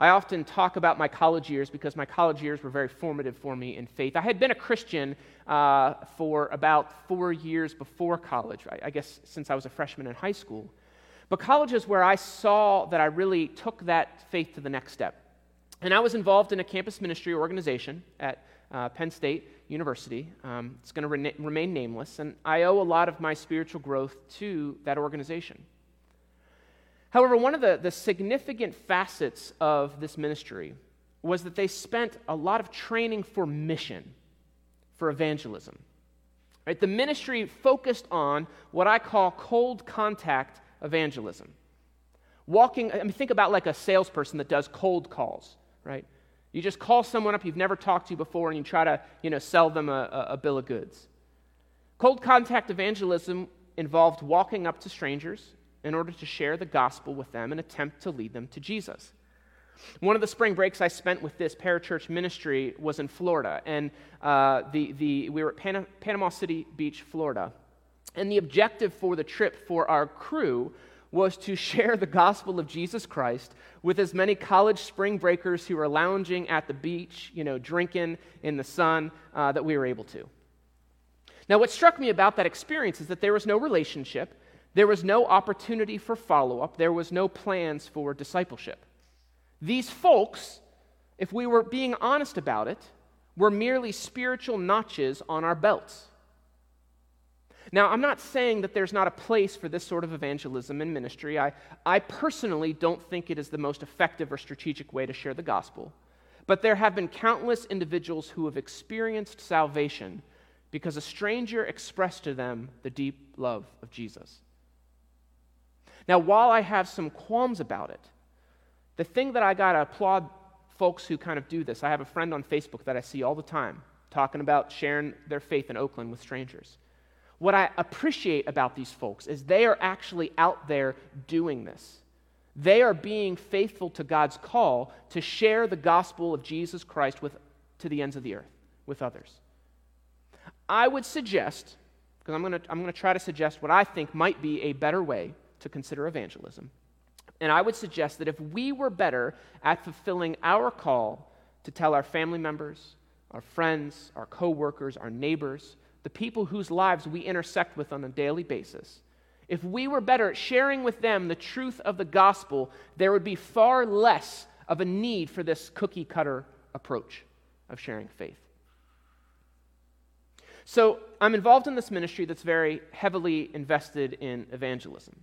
I often talk about my college years because my college years were very formative for me in faith. I had been a Christian uh, for about four years before college, I, I guess since I was a freshman in high school. But college is where I saw that I really took that faith to the next step. And I was involved in a campus ministry organization at uh, Penn State University. Um, it's going to re- remain nameless, and I owe a lot of my spiritual growth to that organization. However, one of the, the significant facets of this ministry was that they spent a lot of training for mission, for evangelism. Right? The ministry focused on what I call cold contact evangelism. Walking, I mean, think about like a salesperson that does cold calls, right? You just call someone up you've never talked to before and you try to, you know, sell them a, a, a bill of goods. Cold contact evangelism involved walking up to strangers in order to share the gospel with them and attempt to lead them to Jesus. One of the spring breaks I spent with this parachurch ministry was in Florida, and uh, the, the, we were at Pan- Panama City Beach, Florida. And the objective for the trip for our crew was to share the gospel of Jesus Christ with as many college spring breakers who were lounging at the beach, you know, drinking in the sun, uh, that we were able to. Now, what struck me about that experience is that there was no relationship, there was no opportunity for follow up, there was no plans for discipleship. These folks, if we were being honest about it, were merely spiritual notches on our belts. Now, I'm not saying that there's not a place for this sort of evangelism in ministry. I, I personally don't think it is the most effective or strategic way to share the gospel. But there have been countless individuals who have experienced salvation because a stranger expressed to them the deep love of Jesus. Now, while I have some qualms about it, the thing that I got to applaud folks who kind of do this, I have a friend on Facebook that I see all the time talking about sharing their faith in Oakland with strangers. What I appreciate about these folks is they are actually out there doing this. They are being faithful to God's call to share the gospel of Jesus Christ with, to the ends of the earth with others. I would suggest, because I'm going to I'm going to try to suggest what I think might be a better way to consider evangelism. And I would suggest that if we were better at fulfilling our call to tell our family members, our friends, our coworkers, our neighbors, the people whose lives we intersect with on a daily basis, if we were better at sharing with them the truth of the gospel, there would be far less of a need for this cookie cutter approach of sharing faith. So, I'm involved in this ministry that's very heavily invested in evangelism.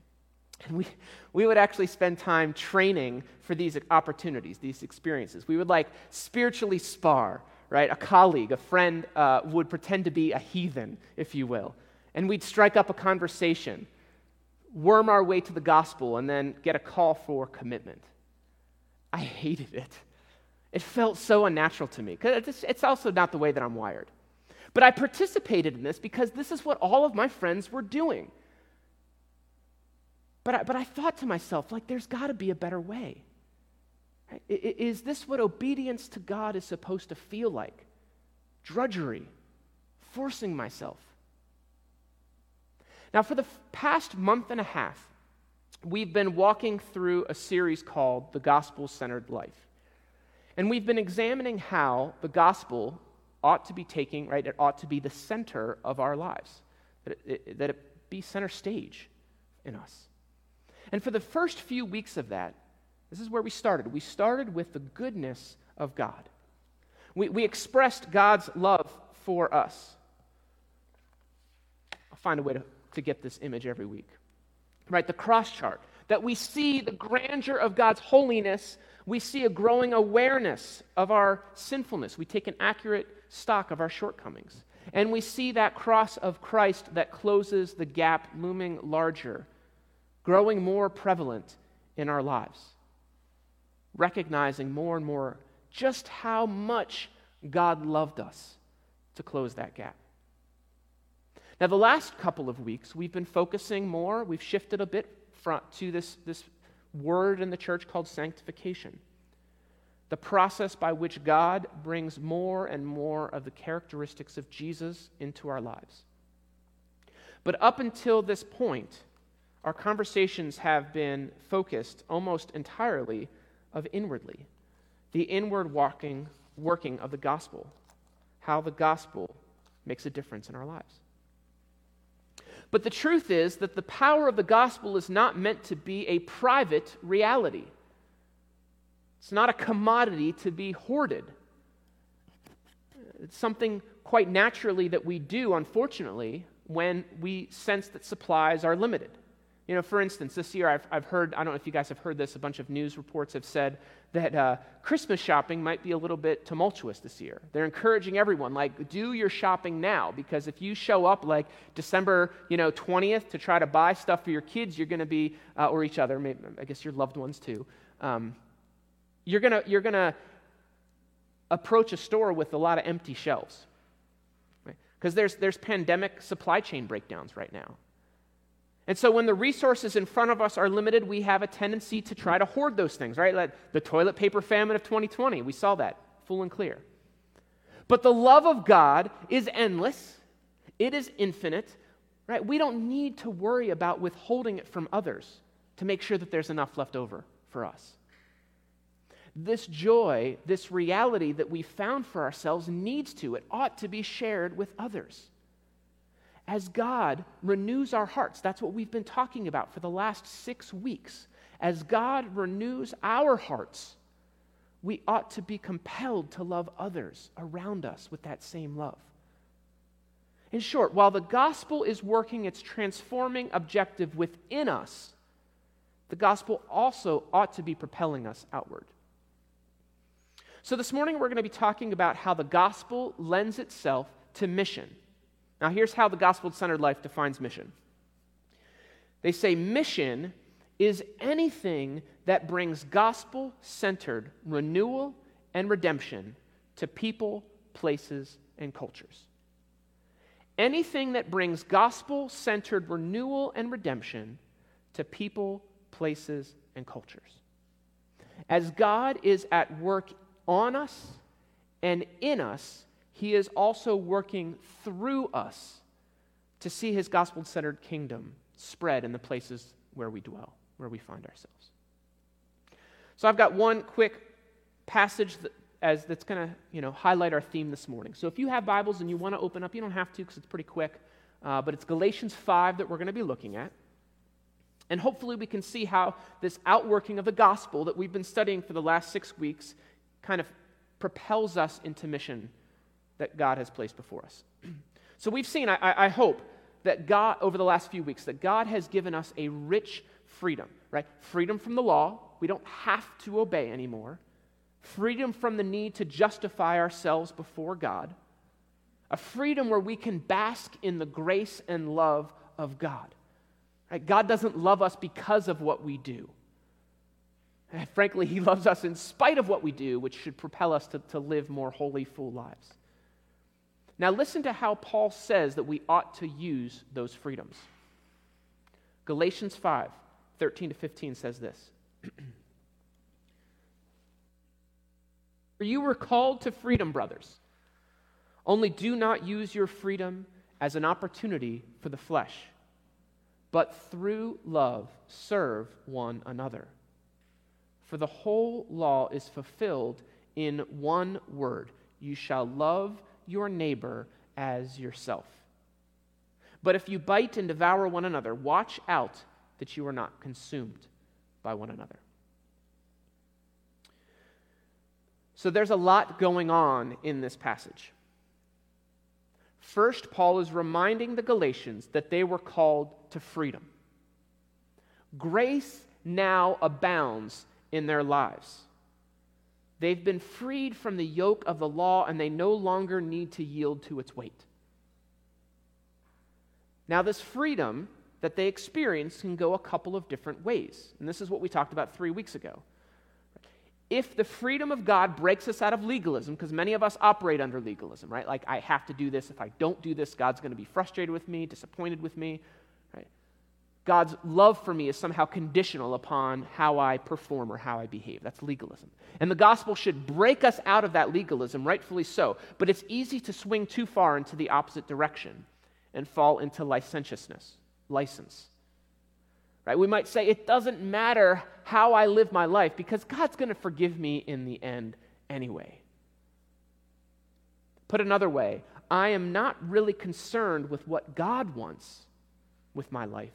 And we, we would actually spend time training for these opportunities, these experiences. We would like spiritually spar right? A colleague, a friend uh, would pretend to be a heathen, if you will. And we'd strike up a conversation, worm our way to the gospel, and then get a call for commitment. I hated it. It felt so unnatural to me. Because it's also not the way that I'm wired. But I participated in this because this is what all of my friends were doing. But I, but I thought to myself, like, there's got to be a better way. Is this what obedience to God is supposed to feel like? Drudgery, forcing myself. Now, for the past month and a half, we've been walking through a series called The Gospel Centered Life. And we've been examining how the gospel ought to be taking, right? It ought to be the center of our lives, that it, it, that it be center stage in us. And for the first few weeks of that, this is where we started. We started with the goodness of God. We, we expressed God's love for us. I'll find a way to, to get this image every week. Right, the cross chart. That we see the grandeur of God's holiness, we see a growing awareness of our sinfulness. We take an accurate stock of our shortcomings. And we see that cross of Christ that closes the gap looming larger, growing more prevalent in our lives recognizing more and more just how much God loved us to close that gap. Now, the last couple of weeks, we've been focusing more, we've shifted a bit front to this, this word in the church called sanctification. The process by which God brings more and more of the characteristics of Jesus into our lives. But up until this point, our conversations have been focused almost entirely of inwardly, the inward walking, working of the gospel, how the gospel makes a difference in our lives. But the truth is that the power of the gospel is not meant to be a private reality. It's not a commodity to be hoarded. It's something quite naturally that we do, unfortunately, when we sense that supplies are limited. You know, for instance, this year I've, I've heard, I don't know if you guys have heard this, a bunch of news reports have said that uh, Christmas shopping might be a little bit tumultuous this year. They're encouraging everyone, like, do your shopping now, because if you show up like December, you know, 20th to try to buy stuff for your kids, you're going to be, uh, or each other, maybe, I guess your loved ones too, um, you're going you're to approach a store with a lot of empty shelves. Because right? there's, there's pandemic supply chain breakdowns right now. And so when the resources in front of us are limited, we have a tendency to try to hoard those things, right? Like the toilet paper famine of 2020, we saw that full and clear. But the love of God is endless, it is infinite, right? We don't need to worry about withholding it from others to make sure that there's enough left over for us. This joy, this reality that we found for ourselves needs to, it ought to be shared with others as God renews our hearts, that's what we've been talking about for the last six weeks. As God renews our hearts, we ought to be compelled to love others around us with that same love. In short, while the gospel is working its transforming objective within us, the gospel also ought to be propelling us outward. So, this morning we're going to be talking about how the gospel lends itself to mission. Now, here's how the gospel centered life defines mission they say mission is anything that brings gospel centered renewal and redemption to people, places, and cultures. Anything that brings gospel centered renewal and redemption to people, places, and cultures. As God is at work on us and in us he is also working through us to see his gospel centered kingdom spread in the places where we dwell, where we find ourselves. So I've got one quick passage that, as, that's going to you know, highlight our theme this morning. So if you have Bibles and you want to open up, you don't have to because it's pretty quick, uh, but it's Galatians 5 that we're going to be looking at. And hopefully we can see how this outworking of the gospel that we've been studying for the last six weeks kind of propels us into mission that God has placed before us. so we've seen, I, I hope, that God, over the last few weeks, that God has given us a rich freedom, right? Freedom from the law. We don't have to obey anymore. Freedom from the need to justify ourselves before God. A freedom where we can bask in the grace and love of God. Right? God doesn't love us because of what we do. And frankly, He loves us in spite of what we do, which should propel us to, to live more holy, full lives. Now, listen to how Paul says that we ought to use those freedoms. Galatians 5 13 to 15 says this For you were called to freedom, brothers. Only do not use your freedom as an opportunity for the flesh, but through love serve one another. For the whole law is fulfilled in one word you shall love your neighbor as yourself. But if you bite and devour one another, watch out that you are not consumed by one another. So there's a lot going on in this passage. First, Paul is reminding the Galatians that they were called to freedom. Grace now abounds in their lives. They've been freed from the yoke of the law and they no longer need to yield to its weight. Now, this freedom that they experience can go a couple of different ways. And this is what we talked about three weeks ago. If the freedom of God breaks us out of legalism, because many of us operate under legalism, right? Like, I have to do this. If I don't do this, God's going to be frustrated with me, disappointed with me. God's love for me is somehow conditional upon how I perform or how I behave. That's legalism. And the gospel should break us out of that legalism, rightfully so. But it's easy to swing too far into the opposite direction and fall into licentiousness, license. Right? We might say it doesn't matter how I live my life because God's going to forgive me in the end anyway. Put another way, I am not really concerned with what God wants with my life,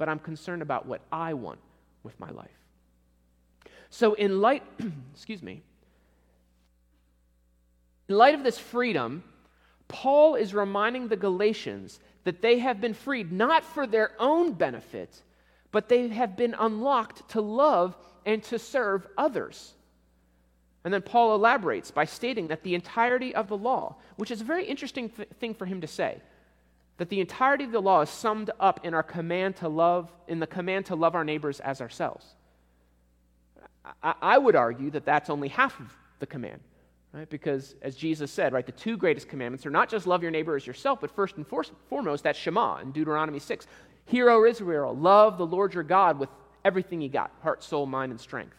but I'm concerned about what I want with my life. So, in light, excuse me, in light of this freedom, Paul is reminding the Galatians that they have been freed not for their own benefit, but they have been unlocked to love and to serve others. And then Paul elaborates by stating that the entirety of the law, which is a very interesting th- thing for him to say, that the entirety of the law is summed up in our command to love, in the command to love our neighbors as ourselves. I, I would argue that that's only half of the command, right? Because as Jesus said, right, the two greatest commandments are not just love your neighbor as yourself, but first and for- foremost, that's Shema in Deuteronomy 6. Hear, O Israel, love the Lord your God with everything you got heart, soul, mind, and strength.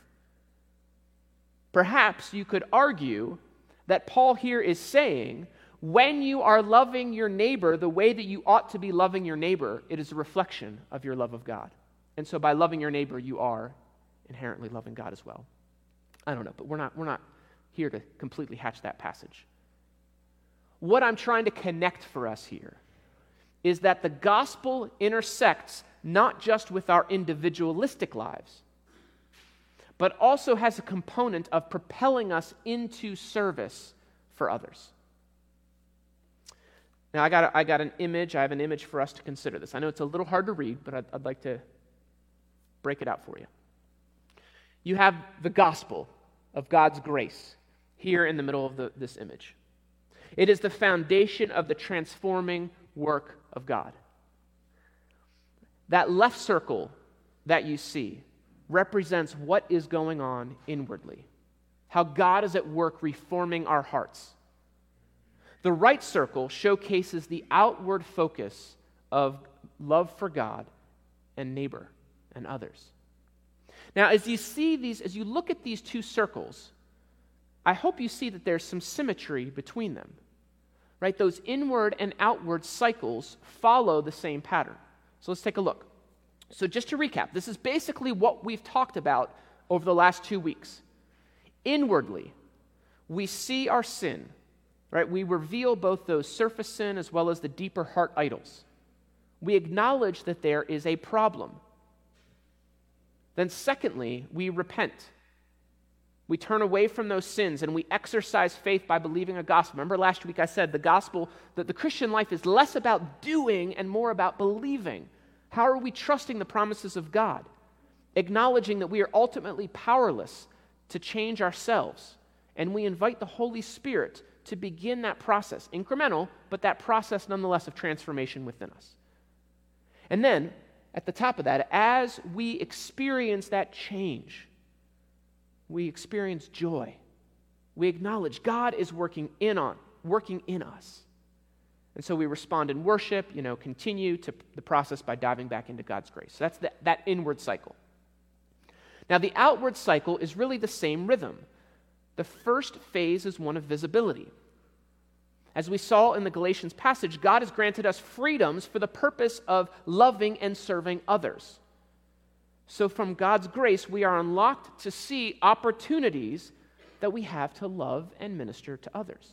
Perhaps you could argue that Paul here is saying when you are loving your neighbor the way that you ought to be loving your neighbor, it is a reflection of your love of God. And so by loving your neighbor, you are inherently loving God as well. I don't know, but we're not, we're not here to completely hatch that passage. What I'm trying to connect for us here is that the gospel intersects not just with our individualistic lives but also has a component of propelling us into service for others. Now, I got, I got an image. I have an image for us to consider this. I know it's a little hard to read, but I'd, I'd like to break it out for you. You have the gospel of God's grace here in the middle of the, this image. It is the foundation of the transforming work of God. That left circle that you see represents what is going on inwardly, how God is at work reforming our hearts. The right circle showcases the outward focus of love for God and neighbor and others. Now, as you see these, as you look at these two circles, I hope you see that there's some symmetry between them. Right? Those inward and outward cycles follow the same pattern. So let's take a look. So, just to recap, this is basically what we've talked about over the last two weeks. Inwardly, we see our sin, right? We reveal both those surface sin as well as the deeper heart idols. We acknowledge that there is a problem. Then, secondly, we repent. We turn away from those sins and we exercise faith by believing a gospel. Remember last week I said the gospel, that the Christian life is less about doing and more about believing. How are we trusting the promises of God? Acknowledging that we are ultimately powerless to change ourselves. And we invite the Holy Spirit to begin that process, incremental, but that process nonetheless of transformation within us. And then, at the top of that, as we experience that change, we experience joy. We acknowledge God is working in on, working in us. And so we respond in worship, you know, continue to the process by diving back into God's grace. So that's the, that inward cycle. Now, the outward cycle is really the same rhythm. The first phase is one of visibility. As we saw in the Galatians passage, God has granted us freedoms for the purpose of loving and serving others. So, from God's grace, we are unlocked to see opportunities that we have to love and minister to others.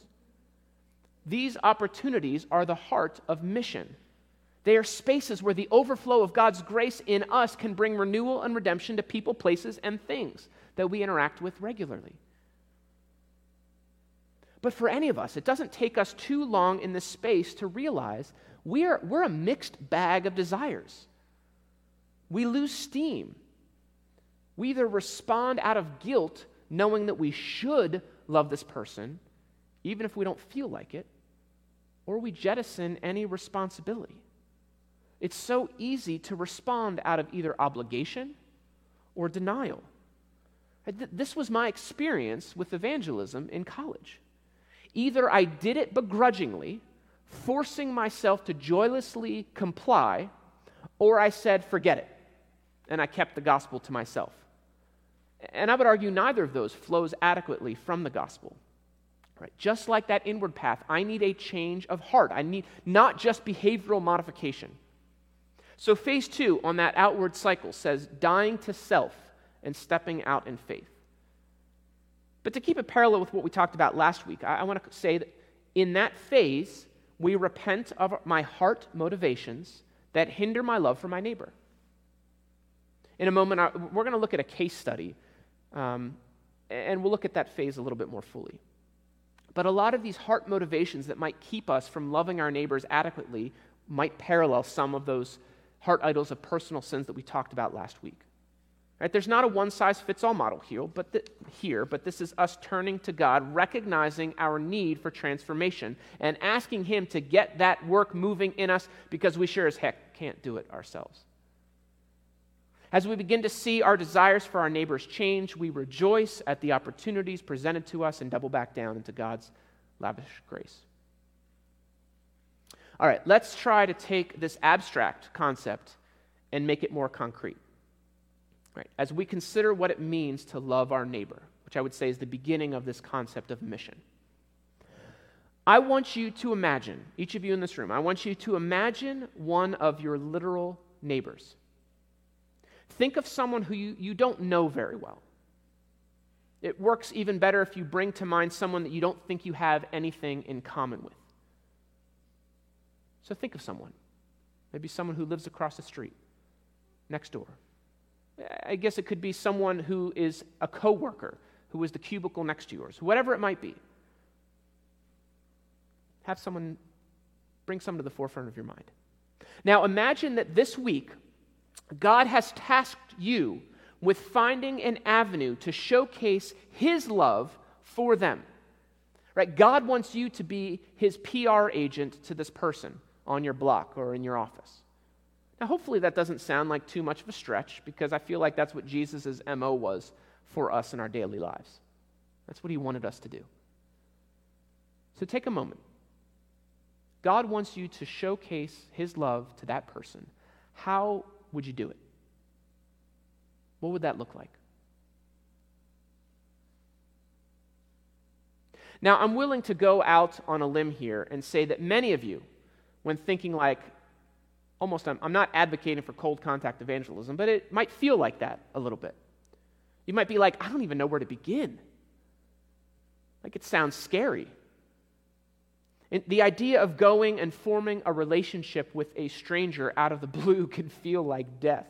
These opportunities are the heart of mission. They are spaces where the overflow of God's grace in us can bring renewal and redemption to people, places, and things that we interact with regularly. But for any of us, it doesn't take us too long in this space to realize we are, we're a mixed bag of desires. We lose steam. We either respond out of guilt, knowing that we should love this person, even if we don't feel like it, or we jettison any responsibility. It's so easy to respond out of either obligation or denial. This was my experience with evangelism in college. Either I did it begrudgingly, forcing myself to joylessly comply, or I said, forget it, and I kept the gospel to myself. And I would argue neither of those flows adequately from the gospel. Right? Just like that inward path, I need a change of heart. I need not just behavioral modification. So, phase two on that outward cycle says dying to self and stepping out in faith. But to keep it parallel with what we talked about last week, I, I want to say that in that phase, we repent of my heart motivations that hinder my love for my neighbor. In a moment, we're going to look at a case study, um, and we'll look at that phase a little bit more fully. But a lot of these heart motivations that might keep us from loving our neighbors adequately might parallel some of those heart idols of personal sins that we talked about last week. Right? There's not a one size fits all model here but, here, but this is us turning to God, recognizing our need for transformation, and asking Him to get that work moving in us because we sure as heck can't do it ourselves. As we begin to see our desires for our neighbors change, we rejoice at the opportunities presented to us and double back down into God's lavish grace. All right, let's try to take this abstract concept and make it more concrete. Right? As we consider what it means to love our neighbor, which I would say is the beginning of this concept of mission. I want you to imagine, each of you in this room, I want you to imagine one of your literal neighbors. Think of someone who you, you don't know very well. It works even better if you bring to mind someone that you don't think you have anything in common with. So think of someone. Maybe someone who lives across the street, next door. I guess it could be someone who is a coworker, who is the cubicle next to yours, whatever it might be. Have someone bring someone to the forefront of your mind. Now imagine that this week God has tasked you with finding an avenue to showcase his love for them. Right? God wants you to be his PR agent to this person on your block or in your office. Now, hopefully, that doesn't sound like too much of a stretch because I feel like that's what Jesus' MO was for us in our daily lives. That's what he wanted us to do. So take a moment. God wants you to showcase his love to that person. How would you do it? What would that look like? Now, I'm willing to go out on a limb here and say that many of you, when thinking like, almost, I'm, not advocating for cold contact evangelism, but it might feel like that a little bit. You might be like, I don't even know where to begin. Like it sounds scary. And the idea of going and forming a relationship with a stranger out of the blue can feel like death.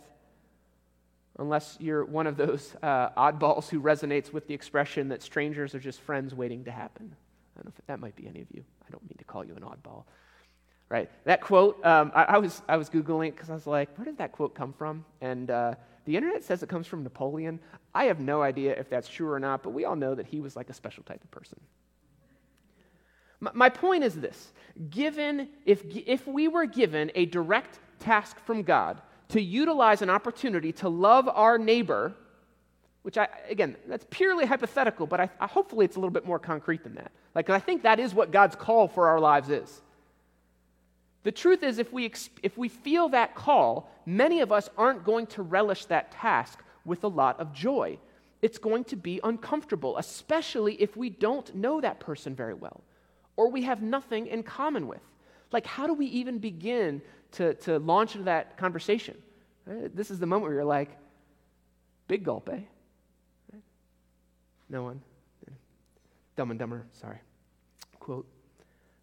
Unless you're one of those uh, oddballs who resonates with the expression that strangers are just friends waiting to happen. I don't know if that might be any of you. I don't mean to call you an oddball. Right? That quote, um, I, I, was, I was Googling it because I was like, where did that quote come from? And uh, the internet says it comes from Napoleon. I have no idea if that's true or not, but we all know that he was like a special type of person. My point is this given, if, if we were given a direct task from God to utilize an opportunity to love our neighbor, which I, again, that's purely hypothetical, but I, I hopefully it's a little bit more concrete than that. Like, I think that is what God's call for our lives is. The truth is, if we, if we feel that call, many of us aren't going to relish that task with a lot of joy. It's going to be uncomfortable, especially if we don't know that person very well or we have nothing in common with. Like, how do we even begin to, to launch into that conversation? Right? This is the moment where you're like, big gulp, eh? No one. Dumb and Dumber, sorry. Quote.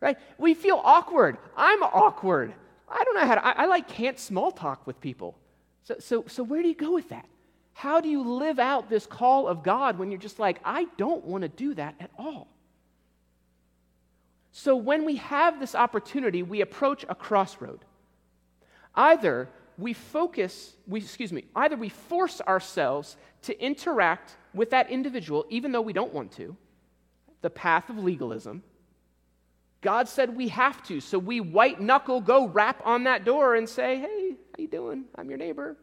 Right? We feel awkward. I'm awkward. I don't know how to, I, I like can't small talk with people. So, so, so where do you go with that? How do you live out this call of God when you're just like, I don't want to do that at all? So when we have this opportunity, we approach a crossroad. Either we focus, we, excuse me, either we force ourselves to interact with that individual even though we don't want to, the path of legalism. God said we have to, so we white knuckle go rap on that door and say, "Hey, how you doing? I'm your neighbor."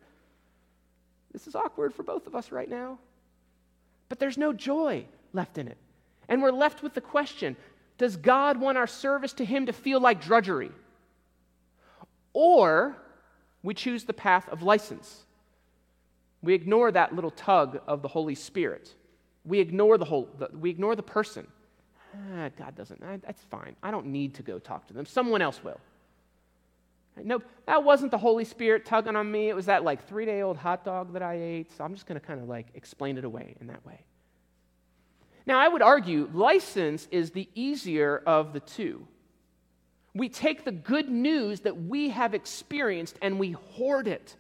This is awkward for both of us right now. But there's no joy left in it. And we're left with the question does God want our service to Him to feel like drudgery? Or we choose the path of license. We ignore that little tug of the Holy Spirit. We ignore the whole, the, we ignore the person. Ah, God doesn't, that's fine. I don't need to go talk to them. Someone else will. Nope, that wasn't the Holy Spirit tugging on me. It was that like three day old hot dog that I ate. So I'm just going to kind of like explain it away in that way. Now, I would argue license is the easier of the two. We take the good news that we have experienced and we hoard it.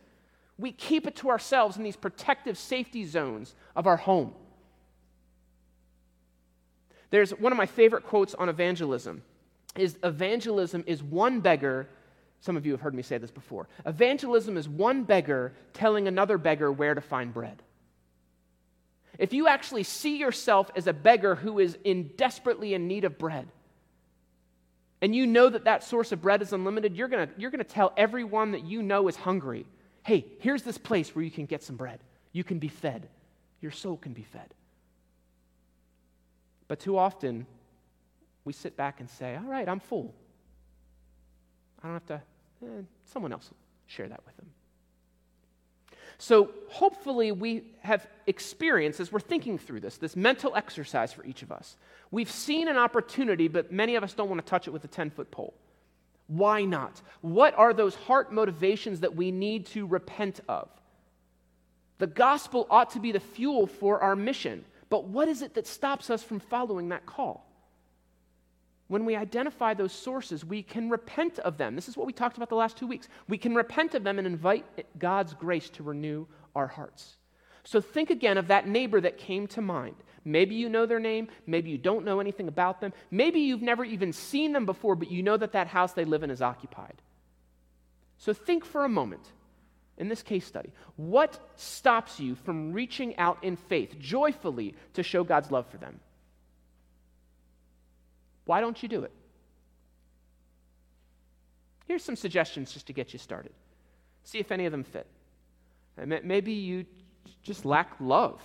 We keep it to ourselves in these protective safety zones of our home. There's one of my favorite quotes on evangelism is evangelism is one beggar some of you have heard me say this before. Evangelism is one beggar telling another beggar where to find bread. If you actually see yourself as a beggar who is in desperately in need of bread, and you know that that source of bread is unlimited, you're going you're to tell everyone that you know is hungry, hey, here's this place where you can get some bread. You can be fed. Your soul can be fed. But too often, we sit back and say, all right, I'm full. I don't have to eh, someone else will share that with them. So, hopefully, we have experienced, as we're thinking through this, this mental exercise for each of us. We've seen an opportunity, but many of us don't want to touch it with a 10 foot pole. Why not? What are those heart motivations that we need to repent of? The gospel ought to be the fuel for our mission, but what is it that stops us from following that call? when we identify those sources, we can repent of them. This is what we talked about the last two weeks. We can repent of them and invite God's grace to renew our hearts. So think again of that neighbor that came to mind. Maybe you know their name, maybe you don't know anything about them, maybe you've never even seen them before, but you know that that house they live in is occupied. So think for a moment in this case study what stops you from reaching out in faith joyfully to show God's love for them? Why don't you do it? Here's some suggestions just to get you started. See if any of them fit. Maybe you just lack love.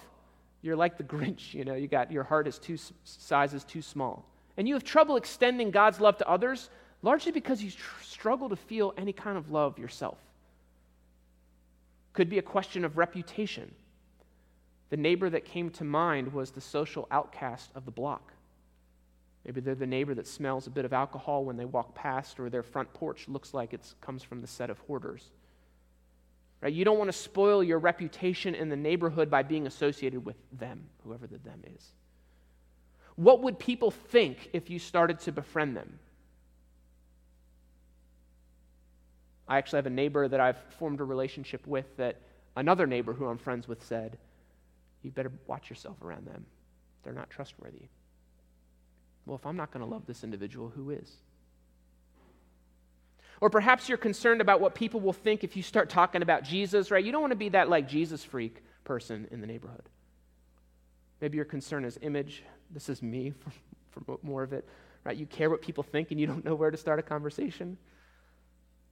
You're like the Grinch, you know, you got your heart is two sizes too small. And you have trouble extending God's love to others largely because you tr- struggle to feel any kind of love yourself. Could be a question of reputation. The neighbor that came to mind was the social outcast of the block. Maybe they're the neighbor that smells a bit of alcohol when they walk past, or their front porch looks like it comes from the set of hoarders. Right? You don't want to spoil your reputation in the neighborhood by being associated with them, whoever the them is. What would people think if you started to befriend them? I actually have a neighbor that I've formed a relationship with that another neighbor who I'm friends with said, You better watch yourself around them. They're not trustworthy. Well, if I'm not going to love this individual, who is? Or perhaps you're concerned about what people will think if you start talking about Jesus, right? You don't want to be that like Jesus freak person in the neighborhood. Maybe your concern is image. This is me for, for more of it, right? You care what people think and you don't know where to start a conversation.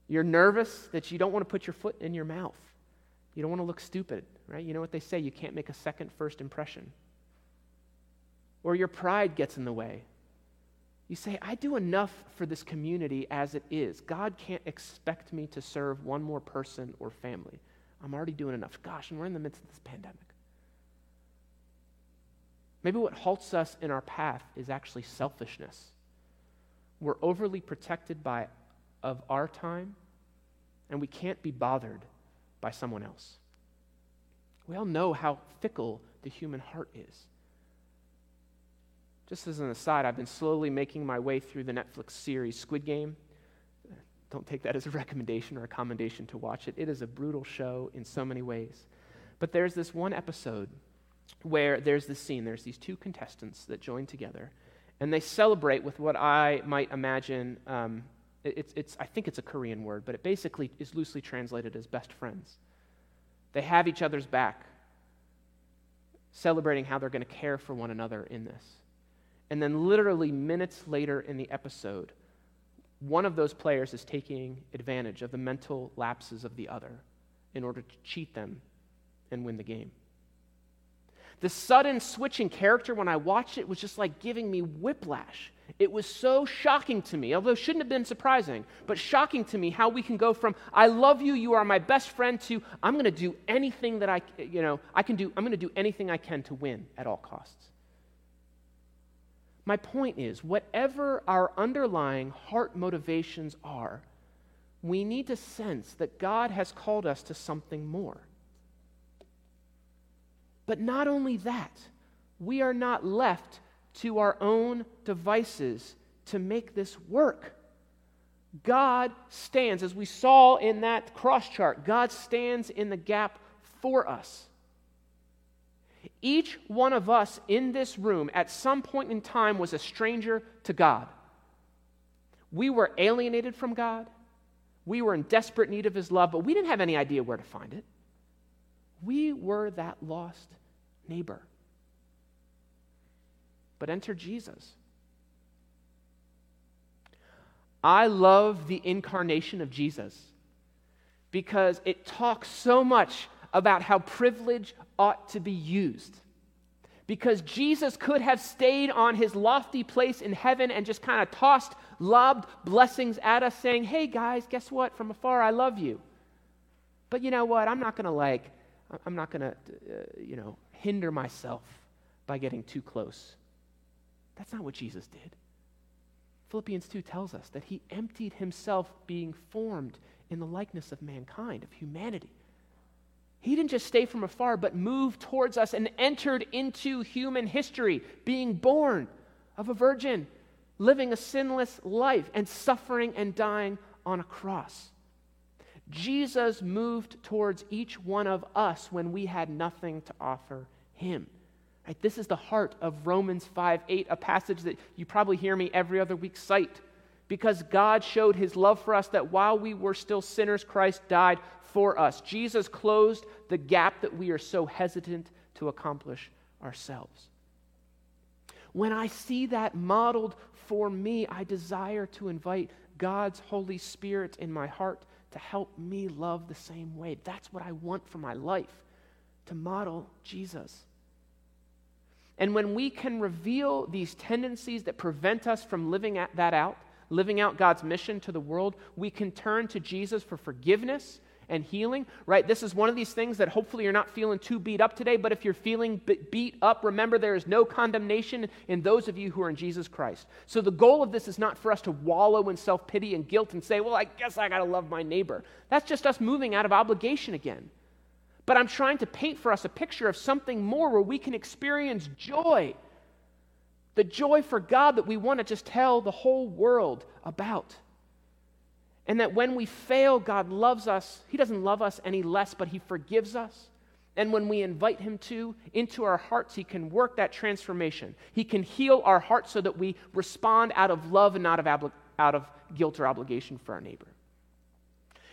You're nervous that you don't want to put your foot in your mouth. You don't want to look stupid, right? You know what they say you can't make a second first impression. Or your pride gets in the way. You say, I do enough for this community as it is. God can't expect me to serve one more person or family. I'm already doing enough. Gosh, and we're in the midst of this pandemic. Maybe what halts us in our path is actually selfishness. We're overly protected by of our time, and we can't be bothered by someone else. We all know how fickle the human heart is. Just as an aside, I've been slowly making my way through the Netflix series Squid Game. Don't take that as a recommendation or a commendation to watch it. It is a brutal show in so many ways. But there's this one episode where there's this scene. There's these two contestants that join together, and they celebrate with what I might imagine. Um, it's, it's, I think it's a Korean word, but it basically is loosely translated as best friends. They have each other's back, celebrating how they're going to care for one another in this. And then, literally minutes later in the episode, one of those players is taking advantage of the mental lapses of the other in order to cheat them and win the game. The sudden switch in character when I watched it was just like giving me whiplash. It was so shocking to me, although it shouldn't have been surprising, but shocking to me how we can go from I love you, you are my best friend to I'm going to do anything that I, you know, I can do, I'm going to do anything I can to win at all costs. My point is, whatever our underlying heart motivations are, we need to sense that God has called us to something more. But not only that, we are not left to our own devices to make this work. God stands, as we saw in that cross chart, God stands in the gap for us. Each one of us in this room at some point in time was a stranger to God. We were alienated from God. We were in desperate need of His love, but we didn't have any idea where to find it. We were that lost neighbor. But enter Jesus. I love the incarnation of Jesus because it talks so much about how privilege ought to be used. Because Jesus could have stayed on his lofty place in heaven and just kind of tossed, lobbed blessings at us, saying, Hey guys, guess what? From afar, I love you. But you know what? I'm not going to like, I'm not going to, uh, you know, hinder myself by getting too close. That's not what Jesus did. Philippians 2 tells us that he emptied himself being formed in the likeness of mankind, of humanity. He didn't just stay from afar, but moved towards us and entered into human history, being born of a virgin, living a sinless life, and suffering and dying on a cross. Jesus moved towards each one of us when we had nothing to offer him. Right? This is the heart of Romans 5 8, a passage that you probably hear me every other week cite. Because God showed his love for us that while we were still sinners, Christ died for us. Jesus closed the gap that we are so hesitant to accomplish ourselves. When I see that modeled for me, I desire to invite God's Holy Spirit in my heart to help me love the same way. That's what I want for my life, to model Jesus. And when we can reveal these tendencies that prevent us from living that out, living out God's mission to the world, we can turn to Jesus for forgiveness and healing, right? This is one of these things that hopefully you're not feeling too beat up today, but if you're feeling beat up, remember there is no condemnation in those of you who are in Jesus Christ. So the goal of this is not for us to wallow in self pity and guilt and say, well, I guess I got to love my neighbor. That's just us moving out of obligation again. But I'm trying to paint for us a picture of something more where we can experience joy. The joy for God that we want to just tell the whole world about. And that when we fail, God loves us. He doesn't love us any less, but He forgives us. And when we invite Him to into our hearts, He can work that transformation. He can heal our hearts so that we respond out of love and not of, out of guilt or obligation for our neighbor.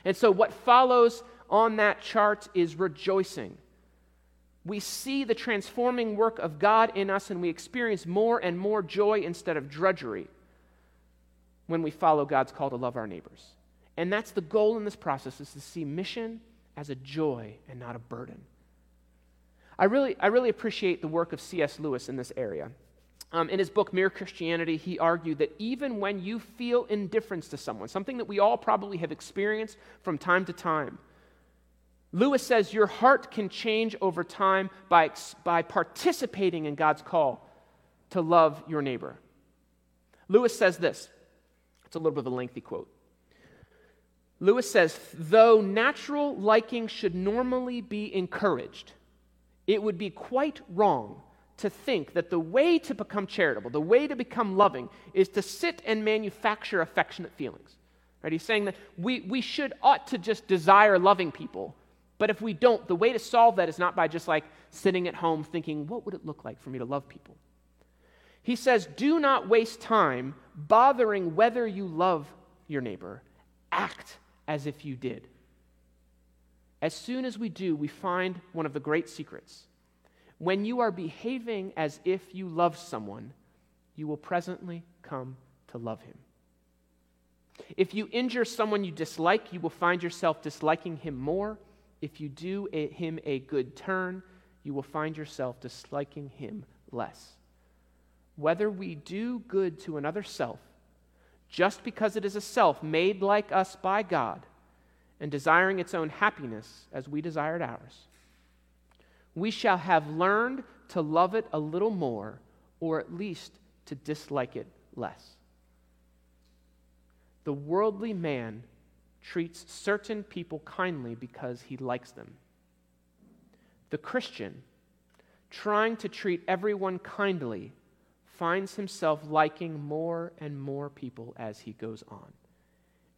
And so, what follows on that chart is rejoicing. We see the transforming work of God in us and we experience more and more joy instead of drudgery when we follow God's call to love our neighbors. And that's the goal in this process is to see mission as a joy and not a burden. I really, I really appreciate the work of C.S. Lewis in this area. Um, in his book, Mere Christianity, he argued that even when you feel indifference to someone, something that we all probably have experienced from time to time, Lewis says your heart can change over time by, by participating in God's call to love your neighbor. Lewis says this. It's a little bit of a lengthy quote. Lewis says, though natural liking should normally be encouraged, it would be quite wrong to think that the way to become charitable, the way to become loving, is to sit and manufacture affectionate feelings. Right? He's saying that we, we should ought to just desire loving people but if we don't, the way to solve that is not by just like sitting at home thinking, what would it look like for me to love people? He says, do not waste time bothering whether you love your neighbor. Act as if you did. As soon as we do, we find one of the great secrets. When you are behaving as if you love someone, you will presently come to love him. If you injure someone you dislike, you will find yourself disliking him more if you do a, him a good turn, you will find yourself disliking him less. Whether we do good to another self, just because it is a self made like us by God and desiring its own happiness as we desired ours, we shall have learned to love it a little more, or at least to dislike it less. The worldly man treats certain people kindly because he likes them. The Christian trying to treat everyone kindly, finds himself liking more and more people as he goes on,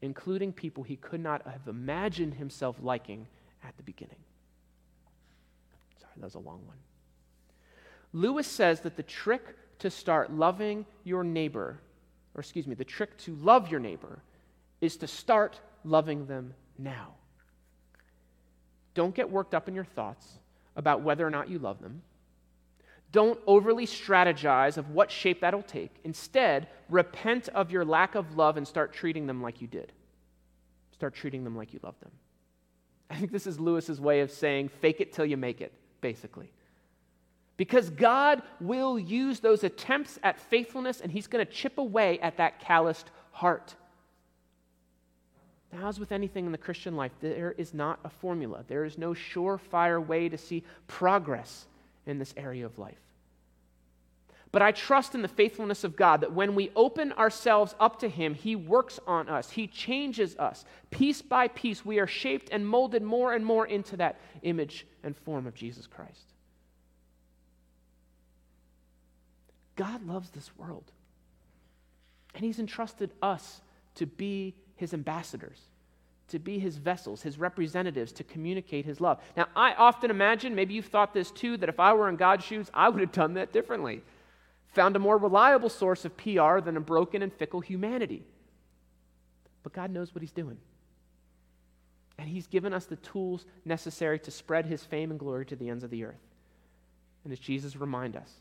including people he could not have imagined himself liking at the beginning. Sorry, that was a long one. Lewis says that the trick to start loving your neighbor, or excuse me, the trick to love your neighbor is to start loving them now. Don't get worked up in your thoughts about whether or not you love them. Don't overly strategize of what shape that'll take. Instead, repent of your lack of love and start treating them like you did. Start treating them like you love them. I think this is Lewis's way of saying fake it till you make it, basically. Because God will use those attempts at faithfulness and He's going to chip away at that calloused heart. Now, as with anything in the Christian life, there is not a formula. There is no surefire way to see progress in this area of life. But I trust in the faithfulness of God that when we open ourselves up to Him, He works on us, He changes us. Piece by piece, we are shaped and molded more and more into that image and form of Jesus Christ. God loves this world, and He's entrusted us to be his ambassadors, to be his vessels, his representatives, to communicate his love. Now, I often imagine, maybe you've thought this too, that if I were in God's shoes, I would have done that differently. Found a more reliable source of PR than a broken and fickle humanity. But God knows what he's doing. And he's given us the tools necessary to spread his fame and glory to the ends of the earth. And as Jesus reminds us,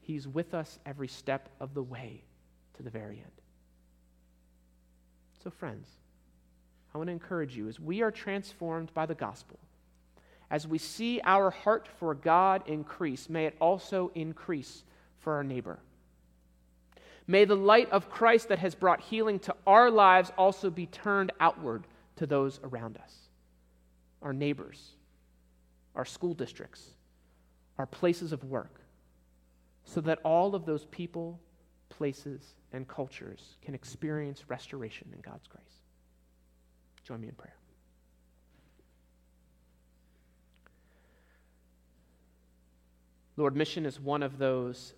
he's with us every step of the way to the very end. So, friends, I want to encourage you as we are transformed by the gospel, as we see our heart for God increase, may it also increase for our neighbor. May the light of Christ that has brought healing to our lives also be turned outward to those around us our neighbors, our school districts, our places of work, so that all of those people, places, and cultures can experience restoration in God's grace. Join me in prayer. Lord, mission is one of those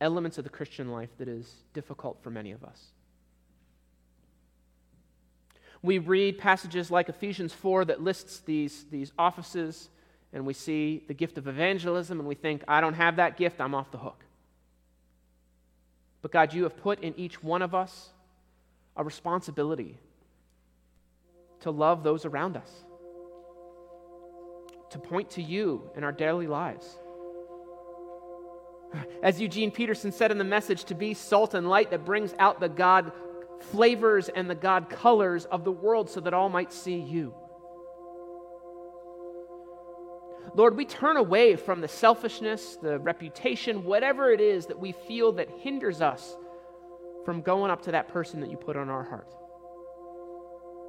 elements of the Christian life that is difficult for many of us. We read passages like Ephesians 4 that lists these, these offices, and we see the gift of evangelism, and we think, I don't have that gift, I'm off the hook. But God, you have put in each one of us a responsibility to love those around us, to point to you in our daily lives. As Eugene Peterson said in the message, to be salt and light that brings out the God flavors and the God colors of the world so that all might see you. Lord, we turn away from the selfishness, the reputation, whatever it is that we feel that hinders us from going up to that person that you put on our heart.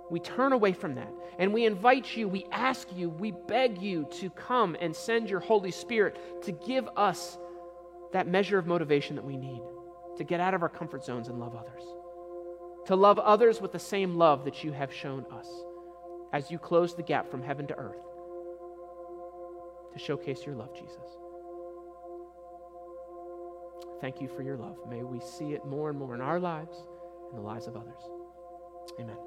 We turn away from that and we invite you, we ask you, we beg you to come and send your Holy Spirit to give us that measure of motivation that we need to get out of our comfort zones and love others. To love others with the same love that you have shown us as you close the gap from heaven to earth to showcase your love, Jesus. Thank you for your love. May we see it more and more in our lives and the lives of others. Amen.